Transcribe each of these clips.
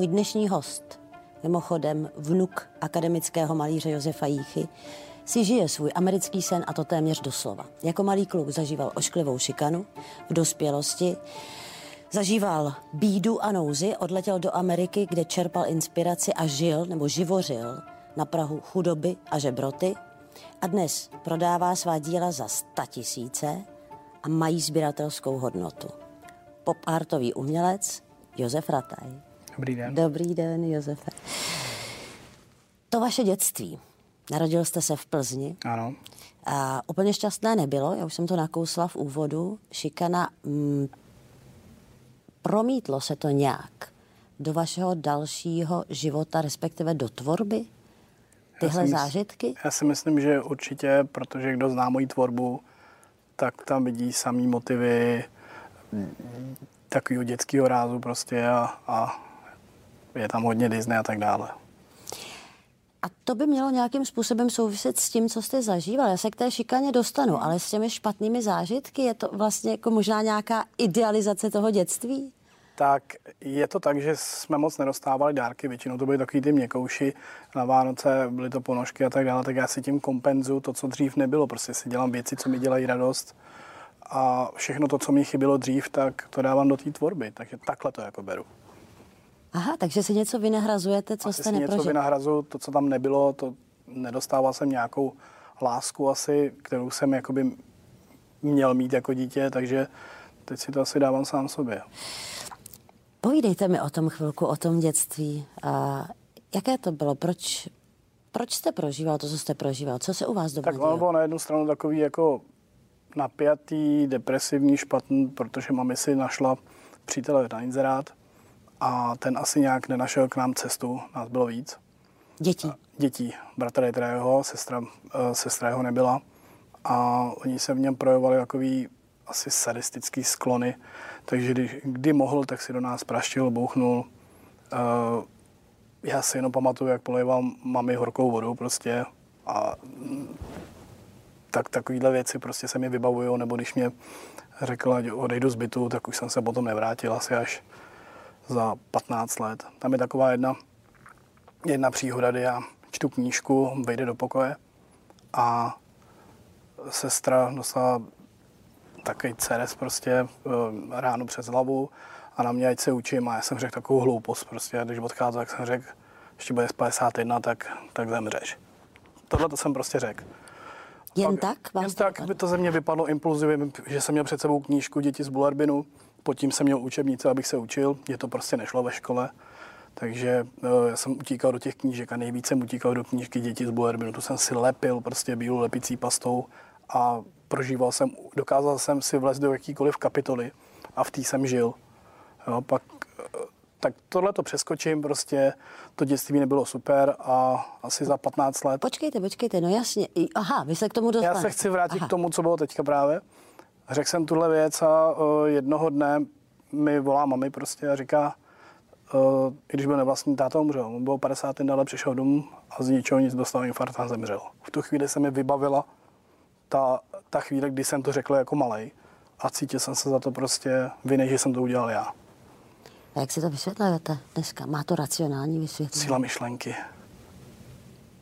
Můj dnešní host, mimochodem vnuk akademického malíře Josefa Jíchy, si žije svůj americký sen a to téměř doslova. Jako malý kluk zažíval ošklivou šikanu, v dospělosti zažíval bídu a nouzi, odletěl do Ameriky, kde čerpal inspiraci a žil nebo živořil na Prahu chudoby a žebroty a dnes prodává svá díla za sta tisíce a mají sběratelskou hodnotu. Pop-artový umělec Josef Rataj. Dobrý den. Dobrý den, Josefe. To vaše dětství. Narodil jste se v Plzni. Ano. A úplně šťastné nebylo, já už jsem to nakousla v úvodu. Šikana, mm, promítlo se to nějak do vašeho dalšího života, respektive do tvorby? Tyhle já zážitky? Já si myslím, že určitě, protože kdo zná moji tvorbu, tak tam vidí samý motivy takového dětského rázu prostě a, a je tam hodně Disney a tak dále. A to by mělo nějakým způsobem souviset s tím, co jste zažíval. Já se k té šikaně dostanu, ale s těmi špatnými zážitky je to vlastně jako možná nějaká idealizace toho dětství? Tak je to tak, že jsme moc nedostávali dárky, většinou to byly takový ty měkouši, na Vánoce byly to ponožky a tak dále, tak já si tím kompenzu to, co dřív nebylo, prostě si dělám věci, co mi dělají radost a všechno to, co mi chybělo dřív, tak to dávám do té tvorby, takže takhle to jako beru. Aha, takže si něco vynahrazujete, co asi jste si něco neprožil. vynahrazu, to, co tam nebylo, to nedostával jsem nějakou lásku asi, kterou jsem jakoby měl mít jako dítě, takže teď si to asi dávám sám sobě. Povídejte mi o tom chvilku, o tom dětství. A jaké to bylo? Proč, proč jste prožíval to, co jste prožíval? Co se u vás doma Tak ono bylo na jednu stranu takový jako napjatý, depresivní, špatný, protože mami si našla přítele na inzerát a ten asi nějak nenašel k nám cestu, nás bylo víc. Dětí. Dětí, bratra je teda jeho, sestra, eh, sestra jeho nebyla a oni se v něm projevovali takový asi sadistický sklony, takže kdy, kdy mohl, tak si do nás praštil, bouchnul. Eh, Já si jenom pamatuju, jak polejval mami horkou vodou prostě a mm, tak takovýhle věci prostě se mi vybavují, nebo když mě řekl, ať odejdu z bytu, tak už jsem se potom nevrátil asi až za 15 let. Tam je taková jedna, jedna příhoda, kdy já čtu knížku, vejde do pokoje a sestra dostala takový ceres prostě eh, ráno přes hlavu a na mě, ať se učím a já jsem řekl takovou hloupost prostě a když odcházel, tak jsem řekl, ještě bude 51, tak, tak zemřeš. Tohle to jsem prostě řekl. Jen Pak- tak? Vás Jen tak by to ze mě vypadlo impulzivně, že jsem měl před sebou knížku Děti z Bularbinu, pod tím jsem měl učebnice, abych se učil, je to prostě nešlo ve škole, takže eh, já jsem utíkal do těch knížek a nejvíc jsem utíkal do knížky Děti z Bularbinu, tu jsem si lepil prostě bílou lepicí pastou a prožíval jsem, dokázal jsem si vlézt do jakýkoliv kapitoly a v té jsem žil. Jo, pak, eh, tak tohle to přeskočím, prostě to dětství nebylo super a asi za 15 let Počkejte, počkejte, no jasně. Aha, vy se k tomu já dostanete. se chci vrátit Aha. k tomu, co bylo teďka právě. Řekl jsem tuhle věc a uh, jednoho dne mi volá mami prostě a říká, uh, i když byl nevlastní, táta umřel. On byl 50 ale přišel domů a z ničeho nic dostal infarkt a zemřel. V tu chvíli se mi vybavila ta, ta chvíle, kdy jsem to řekl jako malej a cítil jsem se za to prostě viny, že jsem to udělal já. A jak si to vysvětlujete dneska? Má to racionální vysvětlení? Síla myšlenky.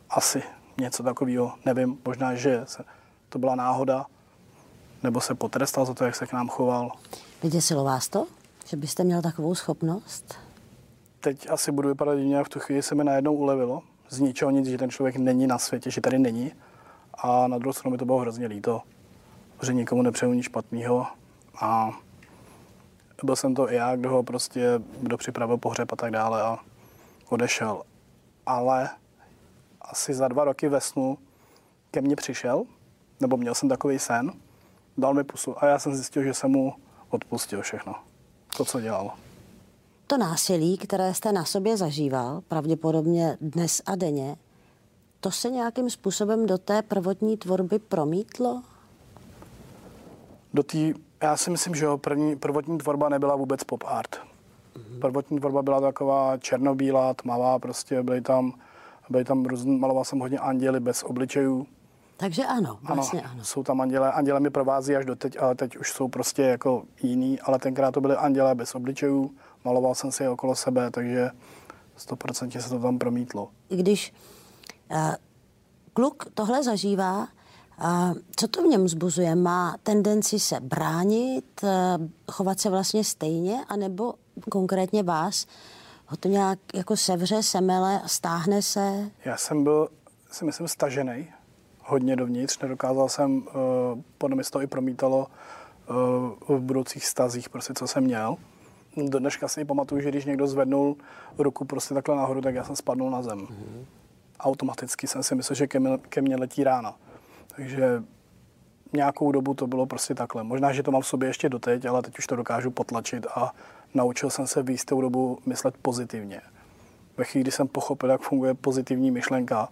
Asi něco takového, nevím, možná, že se, to byla náhoda, nebo se potrestal za to, jak se k nám choval. Vyděsilo vás to? Že byste měl takovou schopnost? Teď asi budu vypadat divně a v tu chvíli se mi najednou ulevilo. Z ničeho nic, že ten člověk není na světě, že tady není. A na druhou stranu mi to bylo hrozně líto, že nikomu nepřeju nic špatného. A byl jsem to i já, kdo ho prostě, kdo připravil pohřeb a tak dále a odešel. Ale asi za dva roky ve snu ke mně přišel, nebo měl jsem takový sen, dal mi pusu a já jsem zjistil, že jsem mu odpustil všechno. To, co dělal. To násilí, které jste na sobě zažíval, pravděpodobně dnes a denně, to se nějakým způsobem do té prvotní tvorby promítlo? do té, já si myslím, že jo, první, prvotní tvorba nebyla vůbec pop art. Prvotní tvorba byla taková černobílá, tmavá, prostě byly tam, byly tam různý, maloval jsem hodně anděly bez obličejů. Takže ano, vlastně ano. jsou tam anděle, anděle mi provází až doteď, ale teď už jsou prostě jako jiný, ale tenkrát to byly anděle bez obličejů, maloval jsem si je okolo sebe, takže 100% se to tam promítlo. Když uh, kluk tohle zažívá, uh, co to v něm zbuzuje? Má tendenci se bránit, uh, chovat se vlastně stejně, anebo konkrétně vás ho to nějak jako sevře, semele, stáhne se? Já jsem byl, si myslím, stažený hodně dovnitř. Nedokázal jsem, uh, podle mě to i promítalo uh, v budoucích stazích, prostě, co jsem měl. Do dneška si pamatuju, že když někdo zvednul ruku prostě takhle nahoru, tak já jsem spadnul na zem. Mm-hmm. Automaticky jsem si myslel, že ke mně, ke mně letí rána. Takže nějakou dobu to bylo prostě takhle. Možná, že to mám v sobě ještě doteď, ale teď už to dokážu potlačit a naučil jsem se v jistou dobu myslet pozitivně. Ve chvíli, kdy jsem pochopil, jak funguje pozitivní myšlenka,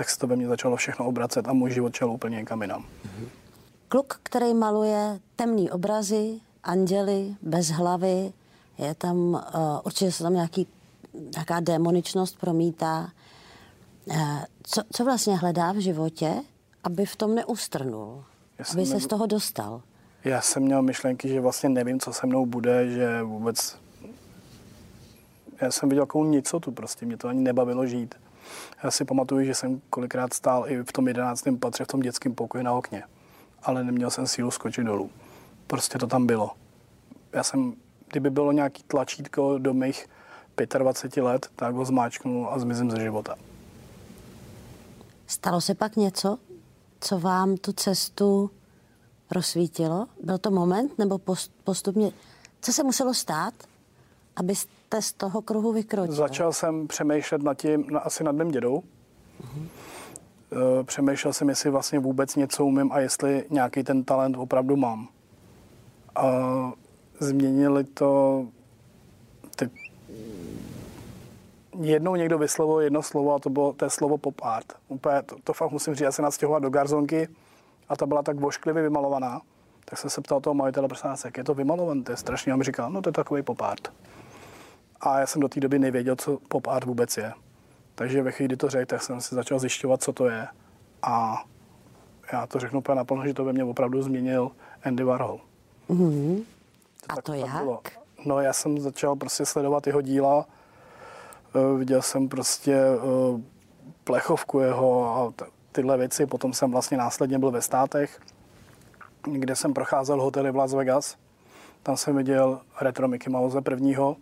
tak se to ve mně začalo všechno obracet a můj život čel úplně někam jinam. Kluk, který maluje temný obrazy, anděly, bez hlavy, je tam, uh, určitě se tam nějaký, nějaká demoničnost promítá. Uh, co, co vlastně hledá v životě, aby v tom neustrnul, Já aby se z toho dostal? Já jsem měl myšlenky, že vlastně nevím, co se mnou bude, že vůbec... Já jsem viděl takovou nicotu prostě, mě to ani nebavilo žít. Já si pamatuju, že jsem kolikrát stál i v tom jedenáctém patře v tom dětském pokoji na okně, ale neměl jsem sílu skočit dolů. Prostě to tam bylo. Já jsem, kdyby bylo nějaký tlačítko do mých 25 let, tak ho zmáčknu a zmizím ze života. Stalo se pak něco, co vám tu cestu rozsvítilo? Byl to moment nebo postupně? Co se muselo stát, abyste z toho kruhu vykročil? Začal jsem přemýšlet nad tím, na, asi nad mým dědou. Uh-huh. Přemýšlel jsem, jestli vlastně vůbec něco umím a jestli nějaký ten talent opravdu mám. A změnili to ty... Jednou někdo vyslovil jedno slovo a to bylo to slovo pop art. Úplně, to, to fakt musím říct, já se nastěhovat do garzonky a ta byla tak vošklivě vymalovaná, tak jsem se ptal toho majitele, prosím vás, jak je to vymalované, to je strašně. A mi říkal, no to je takový pop art. A já jsem do té doby nevěděl, co pop art vůbec je. Takže ve chvíli, kdy to řekl, tak jsem si začal zjišťovat, co to je. A já to řeknu úplně naplno, že to ve mně opravdu změnil Andy Warhol. Mm-hmm. To a to jak? Bylo. No já jsem začal prostě sledovat jeho díla. Eh, viděl jsem prostě eh, plechovku jeho a tyhle věci. Potom jsem vlastně následně byl ve státech, kde jsem procházel hotely v Las Vegas. Tam jsem viděl retro Mickey Mouse prvního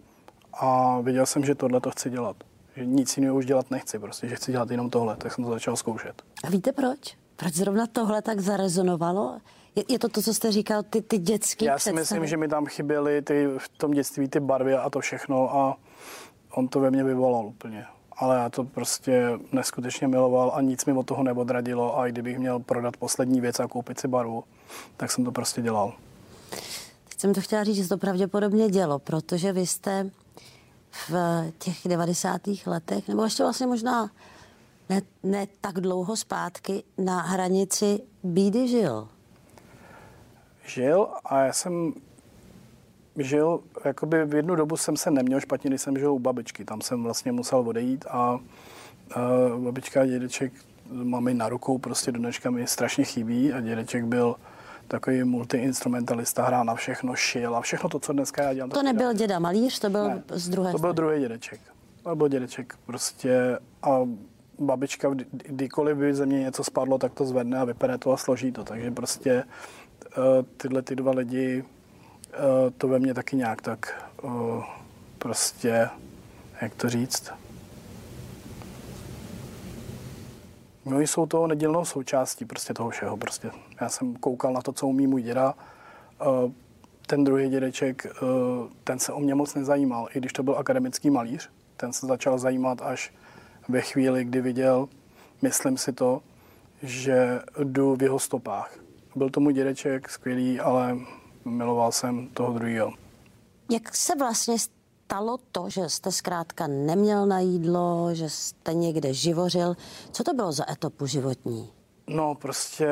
a viděl jsem, že tohle to chci dělat. Že nic jiného už dělat nechci, prostě, že chci dělat jenom tohle, tak jsem to začal zkoušet. A víte proč? Proč zrovna tohle tak zarezonovalo? Je, je to to, co jste říkal, ty, ty dětské Já si myslím, že mi tam chyběly ty, v tom dětství ty barvy a to všechno a on to ve mně vyvolal úplně ale já to prostě neskutečně miloval a nic mi od toho neodradilo a i kdybych měl prodat poslední věc a koupit si barvu, tak jsem to prostě dělal. Jsem to chtěla říct, že se to pravděpodobně dělo, protože vy jste v těch 90. letech, nebo ještě vlastně možná ne, ne tak dlouho zpátky, na hranici bídy žil. Žil a já jsem žil, jakoby v jednu dobu jsem se neměl špatně, když jsem žil u babičky. Tam jsem vlastně musel odejít a, a babička a dědeček máme na rukou, prostě do dneška mi strašně chybí a dědeček byl takový multiinstrumentalista, hrál na všechno, šil a všechno to, co dneska já dělám. To nebyl dělám. děda malíř, to byl ne, z druhé To byl druhý dědeček. To byl dědeček prostě a babička, kdykoliv by ze mě něco spadlo, tak to zvedne a vypere to a složí to. Takže prostě uh, tyhle ty dva lidi Eh, to ve mně taky nějak tak eh, prostě, jak to říct, No, jsou to nedělnou součástí prostě toho všeho. Prostě. Já jsem koukal na to, co umí můj děda. Eh, ten druhý dědeček, ten se o mě moc nezajímal, i když to byl akademický malíř. Ten se začal zajímat až ve chvíli, kdy viděl, myslím si to, že jdu v jeho stopách. Byl to můj dědeček, skvělý, ale miloval jsem toho druhého. Jak se vlastně stalo to, že jste zkrátka neměl na jídlo, že jste někde živořil? Co to bylo za etopu životní? No, prostě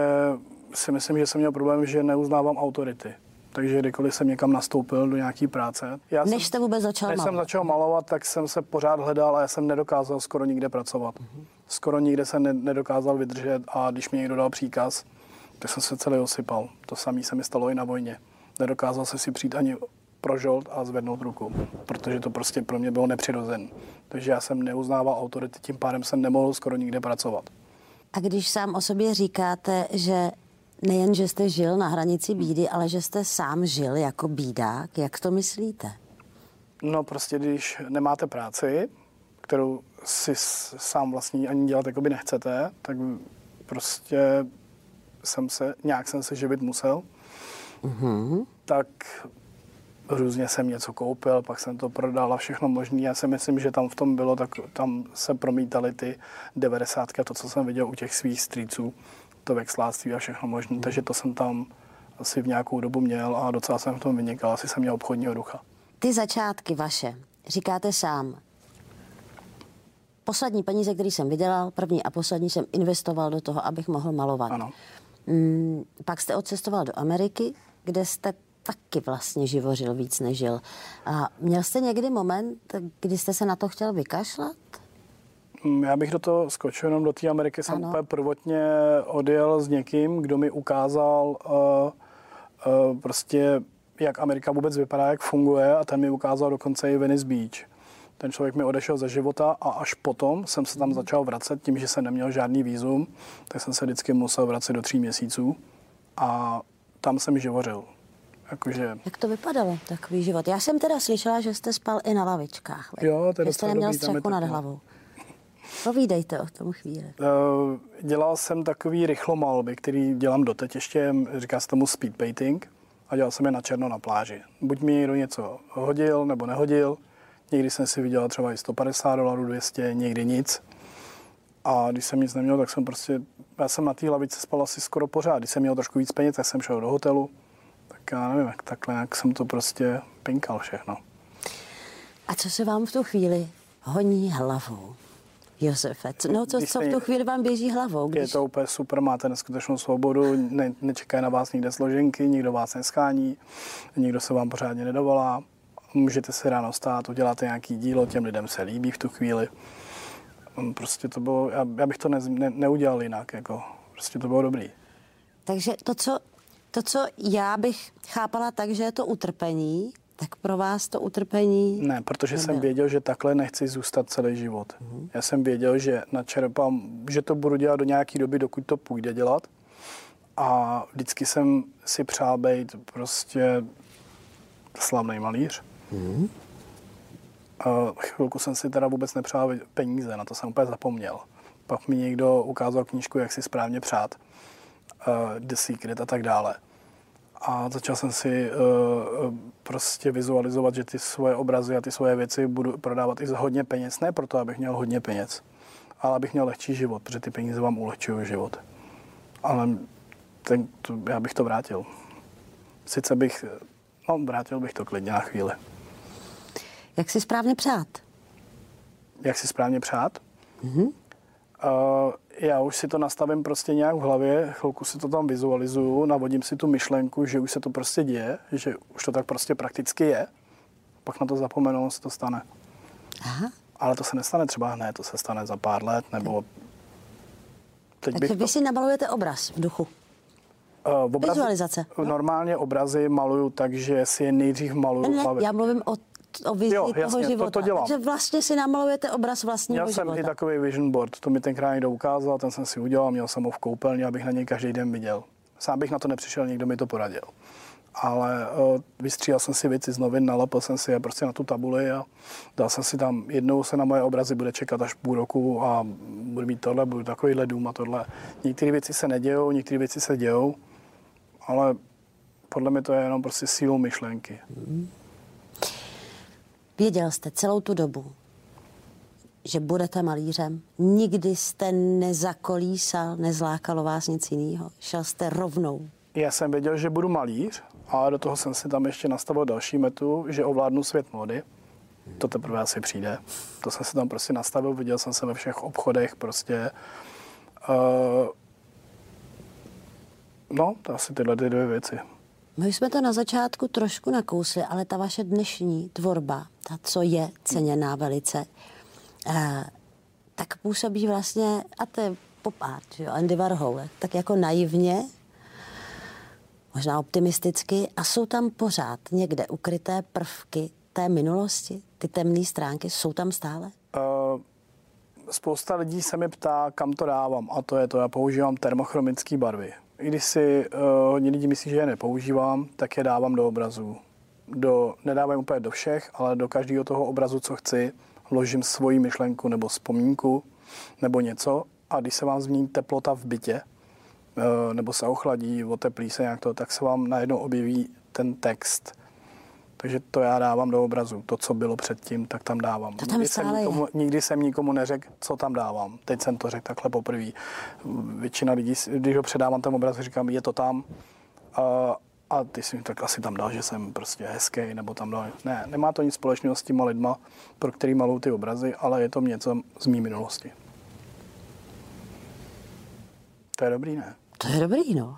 si myslím, že jsem měl problém, že neuznávám autority. Takže kdykoliv jsem někam nastoupil do nějaké práce. Já než jsem, jste vůbec začal než malovat? jsem začal malovat, tak jsem se pořád hledal a já jsem nedokázal skoro nikde pracovat. Uh-huh. Skoro nikde se ne, nedokázal vydržet a když mi někdo dal příkaz, tak jsem se celý osypal. To samé se mi stalo i na vojně nedokázal se si přijít ani prožolt a zvednout ruku, protože to prostě pro mě bylo nepřirozen. Takže já jsem neuznával autority, tím pádem jsem nemohl skoro nikde pracovat. A když sám o sobě říkáte, že nejen, že jste žil na hranici bídy, ale že jste sám žil jako bídák, jak to myslíte? No prostě, když nemáte práci, kterou si sám vlastní ani dělat jakoby nechcete, tak prostě jsem se, nějak jsem se živit musel. Mm-hmm. Tak různě jsem něco koupil, pak jsem to prodal a všechno možné. Já si myslím, že tam v tom bylo, tak tam se promítaly ty 90, to, co jsem viděl u těch svých strýců, to vexláctví a všechno možné. Mm. Takže to jsem tam asi v nějakou dobu měl a docela jsem v tom vynikal. Asi jsem měl obchodního ducha. Ty začátky vaše, říkáte sám, poslední peníze, které jsem vydělal, první a poslední jsem investoval do toho, abych mohl malovat. Ano. Mm, pak jste odcestoval do Ameriky, kde jste taky vlastně živořil víc než žil. A měl jste někdy moment, kdy jste se na to chtěl vykašlat? Já bych do toho skočil jenom do té Ameriky. Jsem úplně prvotně odjel s někým, kdo mi ukázal uh, uh, prostě, jak Amerika vůbec vypadá, jak funguje a ten mi ukázal dokonce i Venice Beach. Ten člověk mi odešel ze života a až potom jsem se tam začal vracet, tím, že jsem neměl žádný výzum, tak jsem se vždycky musel vracet do tří měsíců a tam jsem živořil. Jakože... Jak to vypadalo, takový život? Já jsem teda slyšela, že jste spal i na lavičkách. Jo, to je že jste neměl střechu nad hlavou. Povídejte o tom chvíli. Uh, dělal jsem takový rychlomalby, který dělám doteď ještě, říká se tomu speed painting a dělal jsem je na černo na pláži. Buď mi někdo něco hodil nebo nehodil, Někdy jsem si vydělal třeba i 150 dolarů, 200, někdy nic. A když jsem nic neměl, tak jsem prostě, já jsem na té lavici spal asi skoro pořád. Když jsem měl trošku víc peněz, tak jsem šel do hotelu. Tak já nevím, jak takhle, jak jsem to prostě pinkal všechno. A co se vám v tu chvíli honí hlavou? Josefe, no co, co v tu chvíli vám běží hlavou? Když... Je to úplně super, máte neskutečnou svobodu, ne, nečekají na vás nikde složenky, nikdo vás neschání, nikdo se vám pořádně nedovolá můžete si ráno stát, uděláte nějaký dílo, těm lidem se líbí v tu chvíli. Mm, prostě to bylo, já, já bych to ne, ne, neudělal jinak, jako, prostě to bylo dobrý. Takže to co, to, co já bych chápala tak, že je to utrpení, tak pro vás to utrpení... Ne, protože nebyl. jsem věděl, že takhle nechci zůstat celý život. Mm-hmm. Já jsem věděl, že načerpám, že to budu dělat do nějaké doby, dokud to půjde dělat. A vždycky jsem si přál být prostě slavný malíř. Hmm. Uh, chvilku jsem si teda vůbec nepřál peníze, na to jsem úplně zapomněl. Pak mi někdo ukázal knížku, jak si správně přát, uh, The Secret a tak dále. A začal jsem si uh, prostě vizualizovat, že ty svoje obrazy a ty svoje věci budu prodávat i za hodně peněz. Ne proto, abych měl hodně peněz, ale abych měl lehčí život, protože ty peníze vám ulehčují život. Ale ten, to, já bych to vrátil. Sice bych, no vrátil bych to klidně na chvíli. Jak si správně přát? Jak si správně přát? Mm-hmm. Uh, já už si to nastavím prostě nějak v hlavě, chvilku si to tam vizualizuju, navodím si tu myšlenku, že už se to prostě děje, že už to tak prostě prakticky je, pak na to zapomenu, se to stane. Aha. Ale to se nestane třeba hned, to se stane za pár let, nebo... Teď Takže vy to... si namalujete obraz v duchu? Uh, obrazy, Vizualizace. Normálně obrazy maluju tak, že si je nejdřív maluju ne, ne, Já mluvím o o vizi jo, jasně, toho života. To, to dělám. Takže vlastně si namalujete obraz vlastního Měl života. jsem i takový vision board, to mi tenkrát někdo ukázal, ten jsem si udělal, měl jsem ho v koupelně, abych na něj každý den viděl. Sám bych na to nepřišel, někdo mi to poradil. Ale uh, vystříhal jsem si věci z novin, nalepil jsem si je prostě na tu tabuli a dal jsem si tam, jednou se na moje obrazy bude čekat až půl roku a budu mít tohle, budu takovýhle dům a tohle. Některé věci se nedějou, některé věci se dějou, ale podle mě to je jenom prostě sílou myšlenky. Mm. Věděl jste celou tu dobu, že budete malířem? Nikdy jste nezakolísal, nezlákalo vás nic jiného? Šel jste rovnou? Já jsem věděl, že budu malíř, ale do toho jsem si tam ještě nastavil další metu, že ovládnu svět módy. To teprve asi přijde. To jsem si tam prostě nastavil, viděl jsem se ve všech obchodech prostě. Uh, no, to asi tyhle ty dvě věci. My jsme to na začátku trošku nakousli, ale ta vaše dnešní tvorba, ta, co je ceněná velice, eh, tak působí vlastně, a to je pop art, jo, Andy Warhol, tak jako naivně, možná optimisticky, a jsou tam pořád někde ukryté prvky té minulosti, ty temné stránky, jsou tam stále? Uh, spousta lidí se mi ptá, kam to dávám, a to je to, já používám termochromické barvy. I když si uh, hodně lidí myslí, že je nepoužívám, tak je dávám do obrazů. Do, nedávám úplně do všech, ale do každého toho obrazu, co chci, vložím svoji myšlenku nebo vzpomínku nebo něco a když se vám změní teplota v bytě, uh, nebo se ochladí, oteplí se nějak to, tak se vám najednou objeví ten text takže to já dávám do obrazu. To, co bylo předtím, tak tam dávám. To tam nikdy, jsem nikomu, nikdy jsem nikomu neřekl, co tam dávám. Teď jsem to řekl takhle poprvé. Většina lidí, když ho předávám ten obraz, říkám, je to tam. A, a ty si mi tak asi tam dal, že jsem prostě hezký, nebo tam dal. Ne, nemá to nic společného s těma lidma, pro který malují ty obrazy, ale je to něco z mý minulosti. To je dobrý, ne? To je dobrý, no.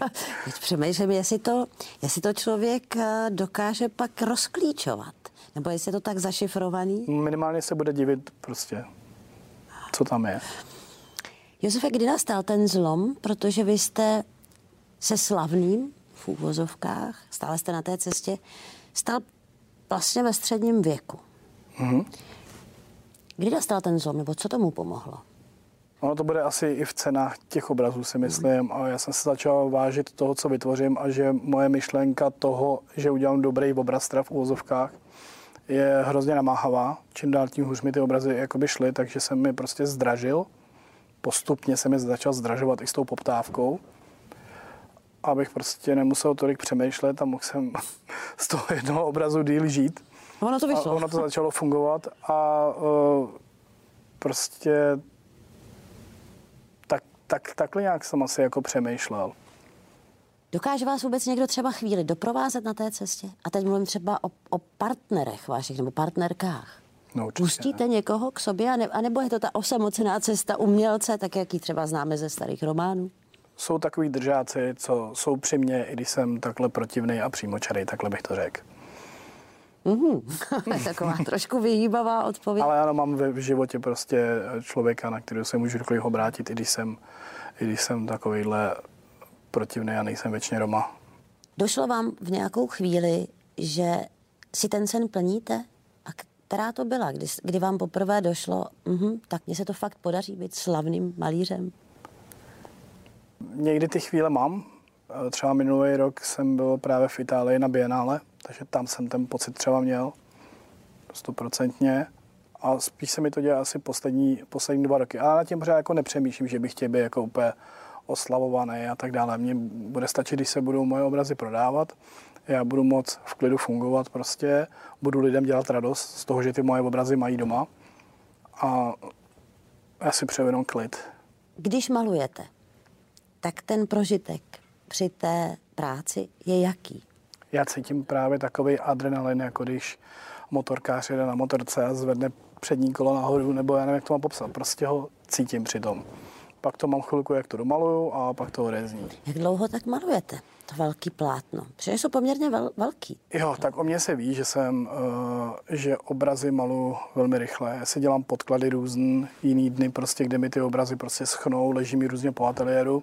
Teď přemýšlím, jestli to, jestli to člověk eh, dokáže pak rozklíčovat. Nebo jestli je to tak zašifrovaný. Minimálně se bude divit prostě, co tam je. Josefe, kdy nastal ten zlom? Protože vy jste se slavným v úvozovkách, stále jste na té cestě, stal vlastně ve středním věku. Mm-hmm. Kdy nastal ten zlom, nebo co tomu pomohlo? Ono to bude asi i v cenách těch obrazů, si myslím. A já jsem se začal vážit toho, co vytvořím a že moje myšlenka toho, že udělám dobrý obraz v úvozovkách, je hrozně namáhavá. Čím dál tím hůř mi ty obrazy jakoby šly, takže jsem mi prostě zdražil. Postupně se mi začal zdražovat i s tou poptávkou abych prostě nemusel tolik přemýšlet a mohl jsem z toho jednoho obrazu díl žít. Ono to vyšlo. A ono to začalo fungovat a uh, prostě tak, takhle nějak jsem asi jako přemýšlel. Dokáže vás vůbec někdo třeba chvíli doprovázet na té cestě? A teď mluvím třeba o, o partnerech vašich nebo partnerkách. No, určitě, Pustíte ne. někoho k sobě, anebo je to ta osamocená cesta umělce, tak jak ji třeba známe ze starých románů? Jsou takový držáci, co jsou při mně, i když jsem takhle protivný a přímočarý, takhle bych to řekl. Mm, taková trošku vyhýbavá odpověď. Ale ano, mám v životě prostě člověka, na kterého se můžu kdykoliv obrátit, i když jsem, i když jsem takovýhle protivný a nejsem většině Roma. Došlo vám v nějakou chvíli, že si ten sen plníte? A která to byla, kdy, kdy vám poprvé došlo, uh-huh, tak mně se to fakt podaří být slavným malířem? Někdy ty chvíle mám. Třeba minulý rok jsem byl právě v Itálii na Bienále takže tam jsem ten pocit třeba měl stoprocentně. A spíš se mi to dělá asi poslední, poslední dva roky. A na tím pořád jako nepřemýšlím, že bych chtěl být jako úplně oslavovaný a tak dále. Mně bude stačit, když se budou moje obrazy prodávat, já budu moc v klidu fungovat prostě, budu lidem dělat radost z toho, že ty moje obrazy mají doma a já si převedu klid. Když malujete, tak ten prožitek při té práci je jaký? Já cítím právě takový adrenalin, jako když motorkář jede na motorce a zvedne přední kolo nahoru, nebo já nevím, jak to mám popsat, prostě ho cítím při tom. Pak to mám chvilku, jak to domaluju a pak to odezní. Jak dlouho tak malujete? To velký plátno. Protože jsou poměrně vel, velký. Jo, tak o mě se ví, že jsem, uh, že obrazy malu velmi rychle. Já si dělám podklady různý, jiný dny prostě, kde mi ty obrazy prostě schnou, leží mi různě po ateliéru.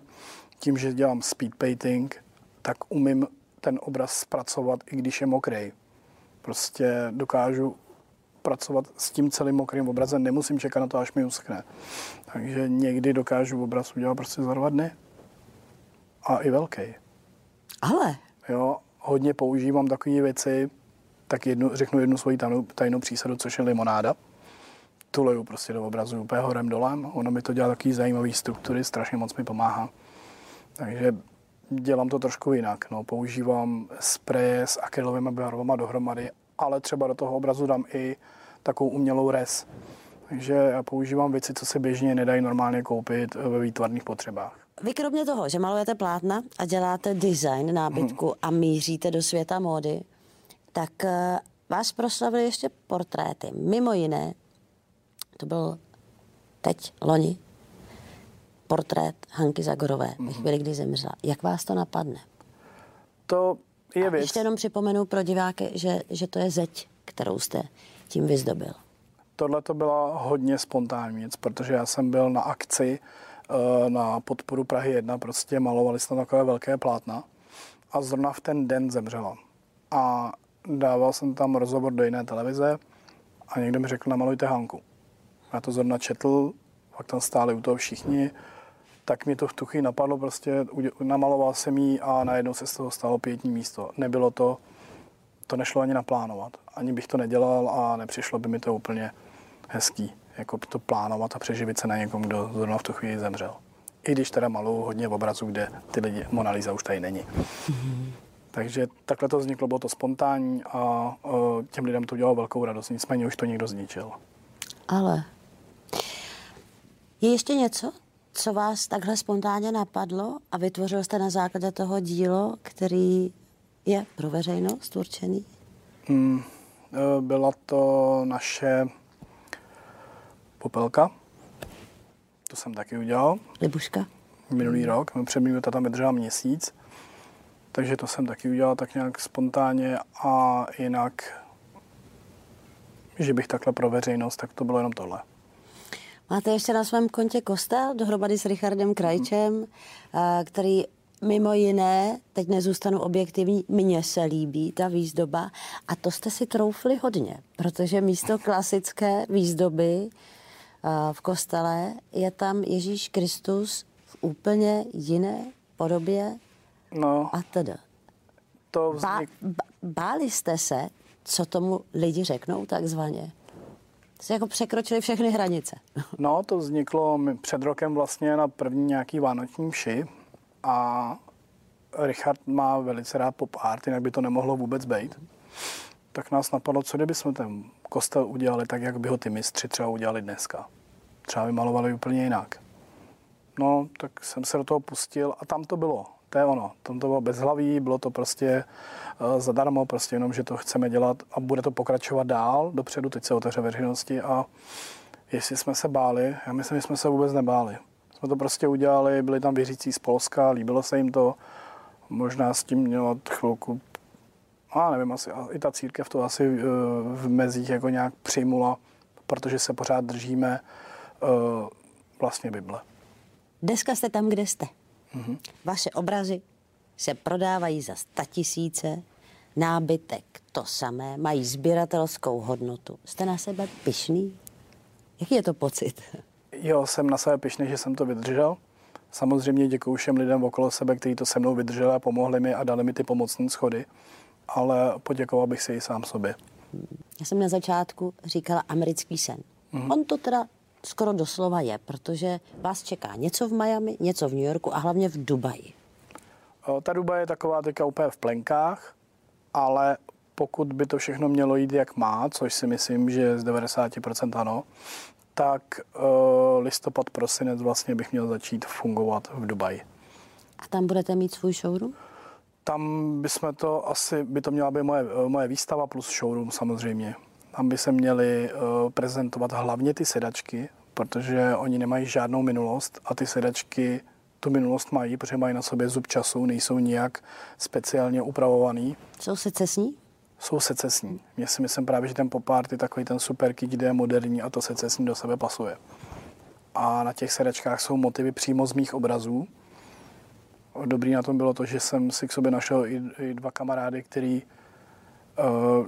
Tím, že dělám speed painting, tak umím ten obraz zpracovat, i když je mokrý. Prostě dokážu pracovat s tím celým mokrým obrazem, nemusím čekat na to, až mi uschne. Takže někdy dokážu obraz udělat prostě za dva dny. A i velký. Ale? Jo, hodně používám takové věci, tak jednu, řeknu jednu svoji tajnou, tajnou přísadu, což je limonáda. Tu leju prostě do obrazu úplně horem dolem. Ono mi to dělá takový zajímavý struktury, strašně moc mi pomáhá. Takže dělám to trošku jinak. No, používám spreje s akrylovými barvama dohromady, ale třeba do toho obrazu dám i takovou umělou res. Takže já používám věci, co se běžně nedají normálně koupit ve výtvarných potřebách. Vy kromě toho, že malujete plátna a děláte design nábytku hmm. a míříte do světa módy, tak eh, vás proslavili ještě portréty. Mimo jiné, to byl teď, loni, portrét Hanky Zagorové, mm-hmm. ve chvíli, kdy zemřela. Jak vás to napadne? To je věc. ještě jenom připomenu pro diváky, že, že to je zeď, kterou jste tím vyzdobil. Tohle to byla hodně spontánní věc, protože já jsem byl na akci eh, na podporu Prahy 1, prostě malovali jsme takové velké plátna a zrovna v ten den zemřela. A dával jsem tam rozhovor do jiné televize a někdo mi řekl, namalujte Hanku. Já to zrovna četl, pak tam stáli u toho všichni, tak mi to v tu chvíli napadlo, prostě namaloval jsem jí a najednou se z toho stalo pětní místo. Nebylo to, to nešlo ani naplánovat. Ani bych to nedělal a nepřišlo by mi to úplně hezký, jako to plánovat a přeživit se na někom, kdo zrovna v tu chvíli zemřel. I když teda maluju hodně v obrazu, kde ty lidi, Mona Lisa už tady není. Mm-hmm. Takže takhle to vzniklo, bylo to spontánní a těm lidem to udělalo velkou radost. Nicméně už to někdo zničil. Ale je ještě něco, co vás takhle spontánně napadlo a vytvořil jste na základě toho dílo, který je pro veřejnost určený? Hmm, byla to naše popelka. To jsem taky udělal. Libuška? Minulý rok. Před ta tam vydržela měsíc. Takže to jsem taky udělal tak nějak spontánně a jinak, že bych takhle pro veřejnost, tak to bylo jenom tohle. Máte ještě na svém kontě kostel dohromady s Richardem Krajčem, hmm. který mimo jiné, teď nezůstanu objektivní, mně se líbí ta výzdoba a to jste si troufli hodně, protože místo klasické výzdoby v kostele je tam Ježíš Kristus v úplně jiné podobě no, a teda. To vznik... Bá, báli jste se, co tomu lidi řeknou takzvaně? Jste jako překročili všechny hranice. No, to vzniklo před rokem vlastně na první nějaký vánoční vši a Richard má velice rád pop art, jinak by to nemohlo vůbec být. Tak nás napadlo, co kdyby jsme ten kostel udělali tak, jak by ho ty mistři třeba udělali dneska. Třeba vymalovali úplně jinak. No, tak jsem se do toho pustil a tam to bylo. To je ono. Tam to bylo bezhlaví, bylo to prostě uh, zadarmo, prostě jenom, že to chceme dělat a bude to pokračovat dál dopředu, teď se otevře veřejnosti a jestli jsme se báli, já myslím, že jsme se vůbec nebáli. Jsme to prostě udělali, byli tam věřící z Polska, líbilo se jim to, možná s tím mělo chvilku, a nevím, asi i ta církev to asi uh, v mezích jako nějak přijmula, protože se pořád držíme uh, vlastně Bible. Dneska jste tam, kde jste. Mm-hmm. Vaše obrazy se prodávají za tisíce, nábytek to samé, mají sběratelskou hodnotu. Jste na sebe pišný? Jaký je to pocit? Jo, jsem na sebe pišný, že jsem to vydržel. Samozřejmě děkuji všem lidem okolo sebe, kteří to se mnou vydrželi a pomohli mi a dali mi ty pomocné schody, ale poděkoval bych se i sám sobě. Já jsem na začátku říkala americký sen. Mm-hmm. On to teda skoro doslova je, protože vás čeká něco v Miami, něco v New Yorku a hlavně v Dubaji. Ta Duba je taková teďka úplně v plenkách, ale pokud by to všechno mělo jít jak má, což si myslím, že z 90% ano, tak uh, listopad, prosinec vlastně bych měl začít fungovat v Dubaji. A tam budete mít svůj showroom? Tam bychom to asi, by to měla být moje, moje výstava plus showroom samozřejmě. Tam by se měly uh, prezentovat hlavně ty sedačky, protože oni nemají žádnou minulost a ty sedačky tu minulost mají, protože mají na sobě zub času, nejsou nijak speciálně upravovaný. Jsou secesní? Jsou secesní. Mně si myslím právě, že ten pop art je takový ten super kit, kde je moderní a to secesní do sebe pasuje. A na těch sedačkách jsou motivy přímo z mých obrazů. Dobrý na tom bylo to, že jsem si k sobě našel i, i dva kamarády, který uh,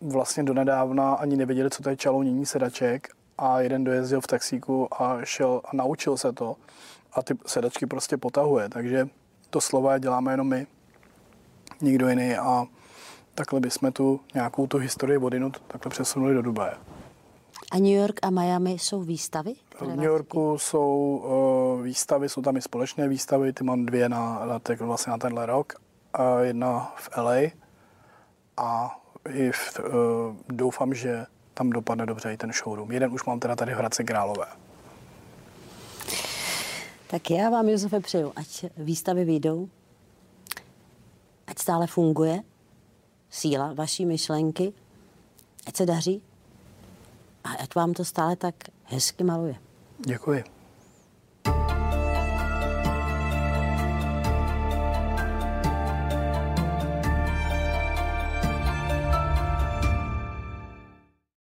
vlastně donedávna ani nevěděli, co to je čalounění sedaček a jeden dojezdil v taxíku a šel a naučil se to a ty sedačky prostě potahuje, takže to slova děláme jenom my, nikdo jiný a takhle bychom tu nějakou tu historii vodinut takhle přesunuli do Dubaje. A New York a Miami jsou výstavy? V New Yorku jsou uh, výstavy, jsou tam i společné výstavy, ty mám dvě na, na, ten, vlastně na tenhle rok. A jedna v LA a i v, uh, doufám, že tam dopadne dobře i ten showroom. Jeden už mám teda tady v Hradci Králové. Tak já vám, Josefe, přeju, ať výstavy vyjdou, ať stále funguje síla vaší myšlenky, ať se daří a ať vám to stále tak hezky maluje. Děkuji.